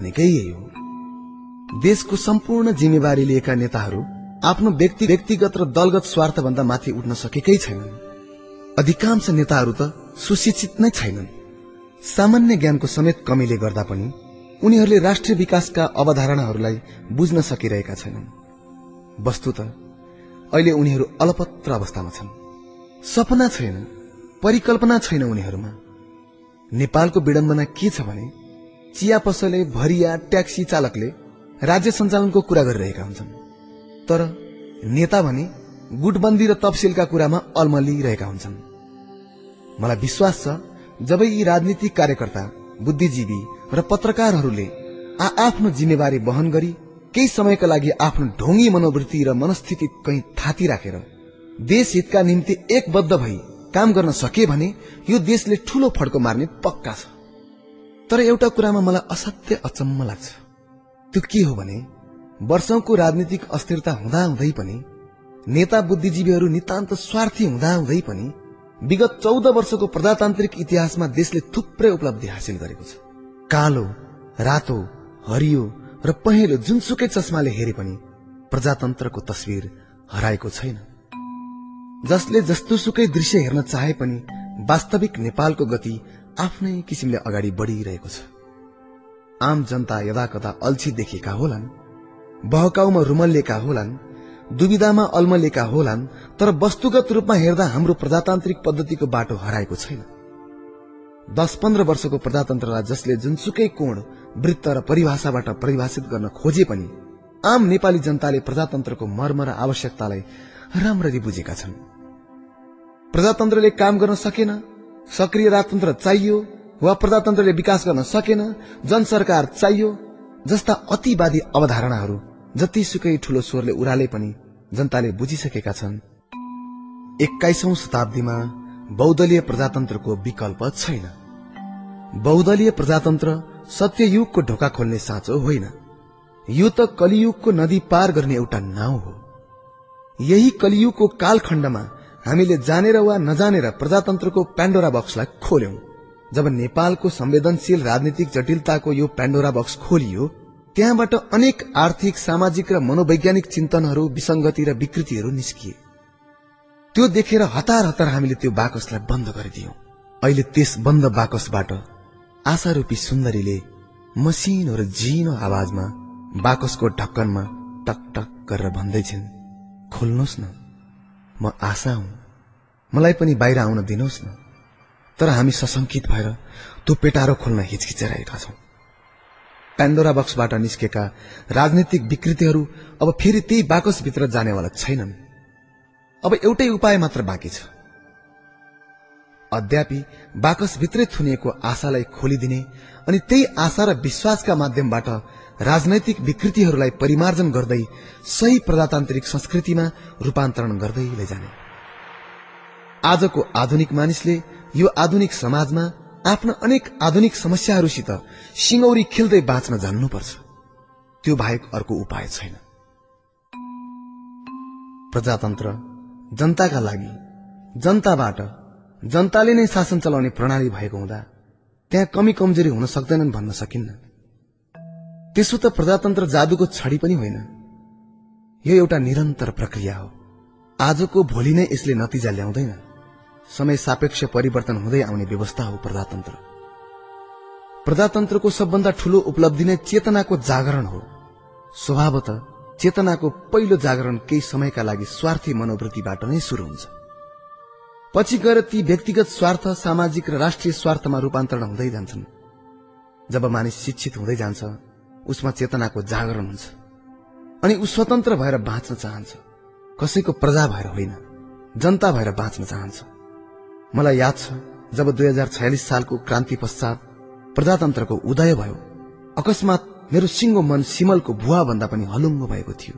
भनेकै यही हो। देशको सम्पूर्ण जिम्मेवारी लिएका नेताहरू आफ्नो व्यक्ति व्यक्तिगत र दलगत स्वार्थभन्दा माथि उठ्न सकेकै छैनन्। अधिकांश नेताहरू त सुशिक्षित नै छैनन्। सामान्य ज्ञानको समेत कमीले गर्दा पनि उनीहरूले राष्ट्रिय विकासका अवधारणाहरूलाई बुझ्न सकिरहेका छैनन्। वस्तुत अहिले उनीहरू अलपत्र अवस्थामा छन्। सपना छैन परिकल्पना छैन उनीहरूमा। नेपालको विडम्बना के छ भने चिया पसले भरिया ट्याक्सी चालकले राज्य सञ्चालनको कुरा गरिरहेका हुन्छन्। तर नेता भने गुटबन्दी र तपसिलका कुरामा अल्मलिरहेका हुन्छन्। मलाई विश्वास छ जब यी राजनीतिक कार्यकर्ता बुद्धिजीवी र पत्रकारहरूले आ आफ्नो जिम्मेवारी वहन गरी केही समयका लागि आफ्नो ढोंगी मनोवृत्ति र मनस्थिति कहीँ थाती राखेर देश हितका निम्ति एकबद्ध भई काम गर्न सके भने यो देशले ठूलो फड्को मार्ने पक्का छ। तर एउटा कुरामा मलाई असाध्य अचम्म लाग्छ। त्यो के हो भने वर्षौंको राजनीतिक अस्थिरता हुँदाहुँदै पनि नेता बुद्धिजीवीहरू नितान्त स्वार्थी हुँदाहुँदै पनि विगत चौध वर्षको प्रजातान्त्रिक इतिहासमा देशले थुप्रै उपलब्धि हासिल गरेको छ। कालो रातो हरियो र पहेँलो जुनसुकै चस्माले हेरे पनि प्रजातन्त्रको तस्विर हराएको छैन। जसले जस्तोसुकै दृश्य हेर्न चाहे पनि वास्तविक नेपालको गति आफ्नै किसिमले अगाडि बढ़िरहेको छ। आम जनता यदा कदा अल्छी देखेका होलान् बहकाउमा रुमल्लेका होलान् दुविधामा अल्मलेका होलान् तर वस्तुगत रूपमा हेर्दा हाम्रो प्रजातान्त्रिक पद्धतिको बाटो हराएको छैन। दस पन्ध्र वर्षको प्रजातन्त्रलाई जसले जुनसुकै कोण वृत्त र परिभाषाबाट परिभाषित गर्न खोजे पनि आम नेपाली जनताले प्रजातन्त्रको मर्म र आवश्यकतालाई राम्ररी बुझेका छन्। प्रजातन्त्रले काम गर्न सकेन सक्रिय राजतन्त्र चाहियो वा प्रजातन्त्रले विकास गर्न सकेन जनसरकार चाहियो जस्ता अतिवादी अवधारणाहरू जतिसुकै ठूलो स्वरले उराले पनि जनताले बुझिसकेका छन्। एक्काइसौं शताब्दीमा बहुदलीय प्रजातन्त्रको विकल्प छैन। बहुदलीय प्रजातन्त्र सत्ययुगको ढोका खोल्ने साँचो होइन। यो त कलियुगको नदी पार गर्ने एउटा नाउँ हो। यही कलियुगको कालखण्डमा हामीले जानेर वा नजानेर प्रजातन्त्रको प्यान्डोरा बक्सलाई खोल्यौं। जब नेपालको संवेदनशील राजनीतिक जटिलताको यो प्यान्डोरा बक्स खोलियो त्यहाँबाट अनेक आर्थिक सामाजिक र मनोवैज्ञानिक चिन्तनहरू विसंगति र विकृतिहरू निस्किए। त्यो देखेर हतार हतार हामीले त्यो बाकसलाई बन्द गरिदियौं। अहिले त्यस बन्द बाकसबाट आशारूपी सुन्दरीले मसिनो र झिनो आवाजमा बाकसको ढक्कनमा टक टक गरेर भन्दैछिन् खोल्नुहोस् न। म आशा हुँ। मलाई पनि बाहिर आउन दिनुहोस् न। तर हामी सशंकित भएर त्यो पेटारो खोल्न हिचकिचाइरहेका छौं। प्यान्डोरा बक्सबाट निस्केका राजनीतिक विकृतिहरू अब फेरि त्यही बाकसभित्र जानेवाला छैनन्। अब एउटै उपाय मात्र बाँकी छ। अद्यापि बाकसभित्रै थुनिएको आशालाई खोलिदिने अनि त्यही आशा र विश्वासका माध्यमबाट राजनैतिक विकृतिहरूलाई परिमार्जन गर्दै सही प्रजातान्त्रिक संस्कृतिमा रूपान्तरण गर्दै लैजाने। आजको आधुनिक मानिसले यो आधुनिक समाजमा आफ्ना अनेक आधुनिक समस्याहरूसित सिंगौरी खेल्दै बाँच्न जान्नुपर्छ। त्यो बाहेक अर्को उपाय छैन। प्रजातन्त्र जनताका लागि जनताबाट जनताले नै शासन चलाउने प्रणाली भएको हुँदा त्यहाँ कमी कमजोरी हुन सक्दैनन् भन्न सकिन्न। त्यसो त प्रजातन्त्र जादुको छडी पनि होइन। यो एउटा निरन्तर प्रक्रिया हो। आजको भोलि नै यसले नतिजा ल्याउँदैन। समय सापेक्ष परिवर्तन हुँदै आउने व्यवस्था हो प्रजातन्त्र। प्रजातन्त्रको सबभन्दा ठूलो उपलब्धि नै चेतनाको जागरण हो। स्वभावत चेतनाको पहिलो जागरण केही समयका लागि स्वार्थी मनोवृत्तिबाट नै शुरू हुन्छ। पछि गएर ती व्यक्तिगत स्वार्थ सामाजिक र राष्ट्रिय स्वार्थमा रूपान्तरण हुँदै जान्छन्। जब मानिस शिक्षित हुँदै जान्छ उसमा चेतनाको जागरण हुन्छ। अनि ऊ स्वतन्त्र भएर बाँच्न चाहन्छ। कसैको प्रजा भएर होइन जनता भएर बाँच्न चाहन्छ। मलाई याद छ जब दुई हजार छयालिस सालको क्रान्ति पश्चात प्रजातन्त्रको उदय भयो अकस्मात मेरो सिंगो मन सिमलको भुवा भन्दा पनि हलुङ्गो भएको थियो।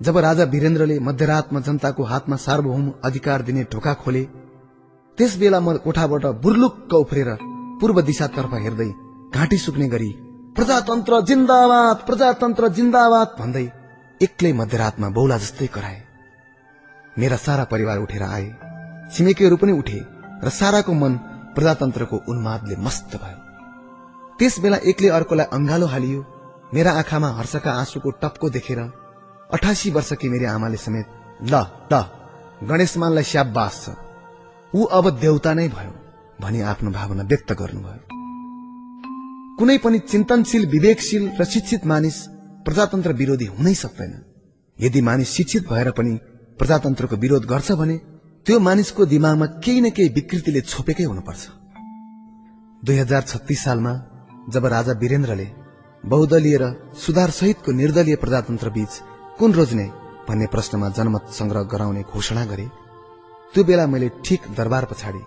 जब राजा वीरेन्द्रले मध्यरातमा जनताको हातमा सार्वभौम अधिकार दिने ढोका खोले त्यस बेला म कोठाबाट बुर्लुक्क उफ्रेर पूर्व दिशातर्फ हेर्दै घाँटी सुक्ने गरी प्रजातन्त्र जिन्दाबाद प्रजातन्त्र जिन्दाबाद भन्दै एक्लै मध्यरातमा बौला जस्तै कराए। मेरा सारा परिवार उठेर आए। छिमेकीहरू पनि उठे र साराको मन प्रजातन्त्रको उन्मादले मस्त भयो। त्यस बेला एकले अर्कोलाई अंगालो हालियो। मेरा आँखामा हर्षका आँसुको टप्को देखेर अठासी वर्षकी मेरी आमाले समेत ल ल गणेशमानलाई स्याबास छ। ऊ अब देउता नै भयो भनी आफ्नो भावना व्यक्त गर्नुभयो। कुनै पनि चिन्तनशील विवेकशील र शिक्षित मानिस प्रजातन्त्र विरोधी हुनै सक्दैन। यदि मानिस शिक्षित भएर पनि प्रजातन्त्रको विरोध गर्छ भने त्यो मानिसको दिमागमा केही न केही विकृतिले छोपेकै हुनुपर्छ। दुई हजार छत्तीस सालमा जब राजा वीरेन्द्रले बहुदलीय र सुधार सहितको निर्दलीय प्रजातन्त्र बीच कुन रोज्ने भन्ने प्रश्नमा जनमत संग्रह गराउने घोषणा गरे त्यो बेला मैले ठिक दरबार पछाडि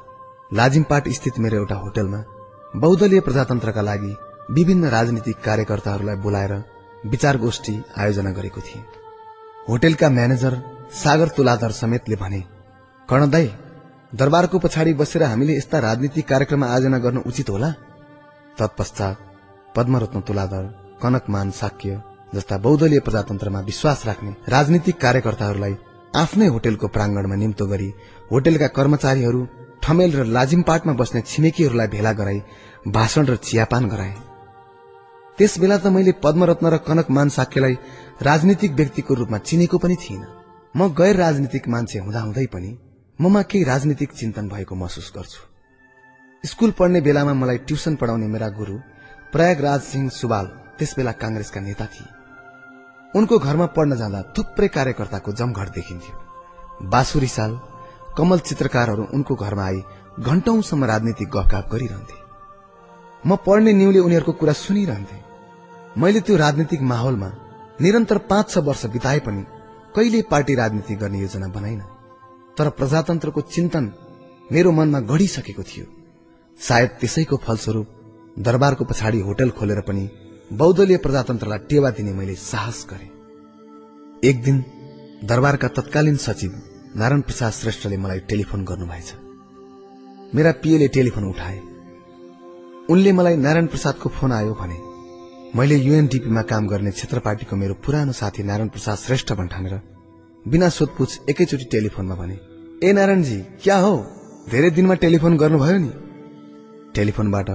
लाजिमपाट स्थित मेरो एउटा होटलमा बहुदलीय प्रजातन्त्रका लागि विभिन्न राजनीतिक कार्यकर्ताहरूलाई बोलाएर विचार गोष्ठी आयोजना गरेको थिए। होटेलका म्यानेजर सागर तुलाधर समेतले भने कर्णदाई दरबारको पछाडि बसेर हामीले यस्ता राजनीतिक कार्यक्रम आयोजना गर्न उचित होला? तत्पश्चात पद्मरत्न तुलाधर कनकमान साक्य जस्ता बहुदलीय प्रजातन्त्रमा विश्वास राख्ने राजनीतिक कार्यकर्ताहरूलाई आफ्नै होटेलको प्राङ्गणमा निम्तो गरी होटेलका कर्मचारीहरू ठमेल र लाजिमपाटमा बस्ने छिमेकीहरूलाई भेला गराई भाषण र चियापान गराए। त्यस बेला त मैले पद्मरत्न र कनक मान साक्यलाई राजनीतिक व्यक्तिको रूपमा चिनेको पनि थिइनँ। म गैर राजनीतिक मान्छे हुँदाहुँदै पनि ममा केही राजनीतिक चिन्तन भएको महसुस गर्छु। स्कूल पढ्ने बेलामा मलाई ट्युसन पढाउने मेरा गुरु प्रयागराज सिंह सुबाल त्यस बेला कांग्रेसका नेता थिए। उनको घरमा पढ्न जाँदा थुप्रै कार्यकर्ताको जमघट देखिन्थ्यो। बासुरी साल कमल चित्रकारहरू उनको घरमा आई घण्टौंसम्म राजनीतिक गफगाफ गरिरहन्थे। म पढ्ने न्यूले उनीहरूको कुरा सुनिरहन्थे। मैले त्यो राजनीतिक माहौलमा निरन्तर पाँच छ वर्ष बिताए पनि कहिले पार्टी राजनीति गर्ने योजना बनाइन। तर प्रजातन्त्रको चिन्तन मेरो मनमा गढिसकेको थियो। सायद त्यसैको फलस्वरूप दरबारको पछाडि होटल खोलेर पनि बौद्धलीय प्रजातन्त्रलाई टेवा दिने मैले साहस गरे। एक दिन दरबारका तत्कालीन सचिव नारायण प्रसाद श्रेष्ठले मलाई टेलिफोन गर्नुभएछ। मेरा पिएले टेलिफोन उठाए। उनले मलाई नारायण प्रसादको फोन आयो भने मैले युएनडीपीमा काम गर्ने क्षेत्र पार्टीको मेरो पुरानो साथी नारायण प्रसाद श्रेष्ठ भन्ठानेर बिना सोधपुछ एकैचोटि टेलिफोनमा भने ए नारायणजी क्या हो? धेरै दिनमा टेलिफोन गर्नुभयो नि? टेलिफोनबाट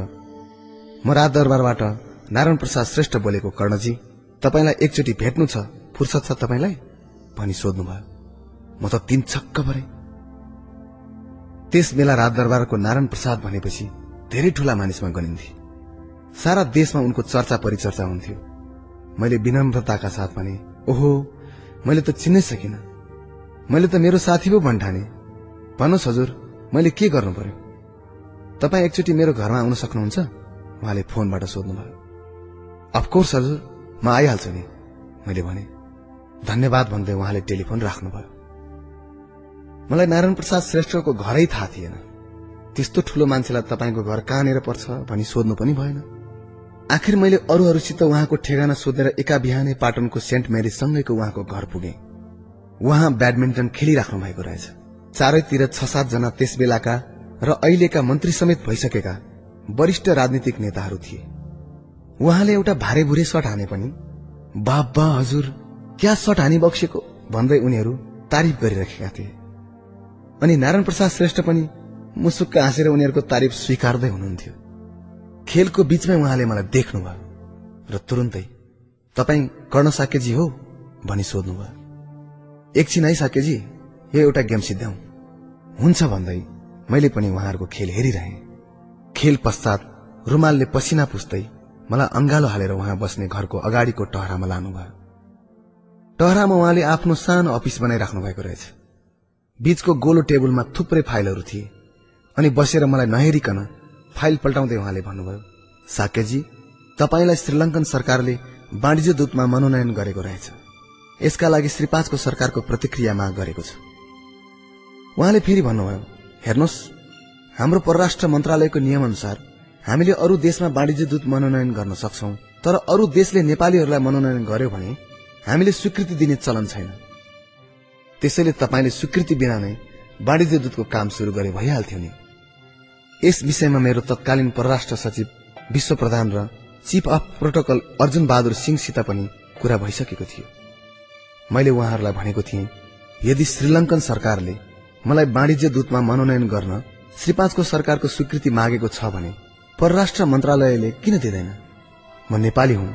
म रात दरबारबाट नारायण प्रसाद श्रेष्ठ बोलेको कर्णजी तपाईँलाई एकचोटि भेट्नु छ फुर्सद छ तपाईँलाई? भनी सोध्नुभयो। म त तीन छक्क परे। त्यस बेला रात दरबारको नारायण प्रसाद भनेपछि धेरै ठूला मानिसमा गनिन्थे। सारा देशमा उनको चर्चा परिचर्चा हुन्थ्यो। मैले विनम्रताका साथ भने ओहो मैले त चिन्नै सकिन। मैले त मेरो साथी पो भन्ठाने। भन्नुहोस् हजुर मैले के गर्नु पर्यो? तपाईँ एकचोटि मेरो घरमा आउन सक्नुहुन्छ? उहाँले फोनबाट सोध्नुभयो। अफकोर्स हजुर म आइहाल्छु नि। मैले भने। धन्यवाद भन्दै उहाँले टेलिफोन राख्नुभयो। मलाई नारायण प्रसाद श्रेष्ठको घरै थाहा थिएन। त्यस्तो ठूलो मान्छेलाई तपाईँको घर कहाँनिर पर्छ भनी सोध्नु पनि भएन। आखिर मैले अरूहरूसित उहाँको ठेगाना सोधेर एका बिहानै पाटनको सेन्ट मेरी सँगैको उहाँको घर पुगे। उहाँ ब्याडमिन्टन खेलिराख्नु भएको रहेछ। चारैतिर छ सातजना त्यस बेलाका र अहिलेका मन्त्री समेत भइसकेका वरिष्ठ राजनीतिक नेताहरू थिए। उहाँले एउटा भारे भुरे सट हाने पनि बाबा हजुर क्या सट हानी बक्सेको? भन्दै उनीहरू तारिफ गरिरहेका थिए। अनि नारायण प्रसाद श्रेष्ठ पनि मुसुक्क हाँसेर उनीहरूको तारिफ स्वीकार्दै हुनुहुन्थ्यो। खेलको बीचमै उहाँले मलाई देख्नुभयो र तुरन्तै तपाईँ कर्ण साकेजी हो? भनी सोध्नुभयो। एकछिन है साकेजी यो एउटा गेम सिद्ध्याउ। हुन्छ भन्दै मैले पनि उहाँहरूको खेल हेरिरहेँ। खेल पश्चात रुमालले पसिना पुस्दै मलाई अंगालो हालेर उहाँ बस्ने घरको अगाडिको टहरामा लानुभयो। टहरामा उहाँले आफ्नो सानो अफिस बनाइराख्नु भएको रहेछ। बीचको गोलो टेबलमा थुप्रै फाइलहरू थिए। अनि बसेर मलाई नहेरिकन फाइल पल्टाउँदै उहाँले भन्नुभयो साकेजी तपाईँलाई श्रीलंकन सरकारले वाणिज्य दूतमा मनोनयन गरेको रहेछ। यसका लागि श्री पाँचको सरकारको प्रतिक्रिया माग गरेको छ। उहाँले फेरि भन्नुभयो हेर्नुहोस् हाम्रो परराष्ट्र मन्त्रालयको नियम अनुसार हामीले अरू देशमा वाणिज्य दूत मनोनयन गर्न सक्छौ तर अरू देशले नेपालीहरूलाई मनोनयन गर्यो भने हामीले स्वीकृति दिने चलन छैन। त्यसैले तपाईँले स्वीकृति बिना नै वाणिज्य दूतको काम शुरू गरे भइहाल्थ्यो नि। यस विषयमा मेरो तत्कालीन परराष्ट्र सचिव विश्व प्रधान र chief of protocol Arjun Bahadur सिंहसित पनि कुरा भइसकेको थियो। मैले उहाँहरूलाई भनेको थिएँ यदि श्रीलंकन सरकारले मलाई वाणिज्य दूतमा मनोनयन गर्न श्री पाँचको सरकारको स्वीकृति मागेको छ भने परराष्ट्र मन्त्रालयले किन दिँदैन? म नेपाली हुँ।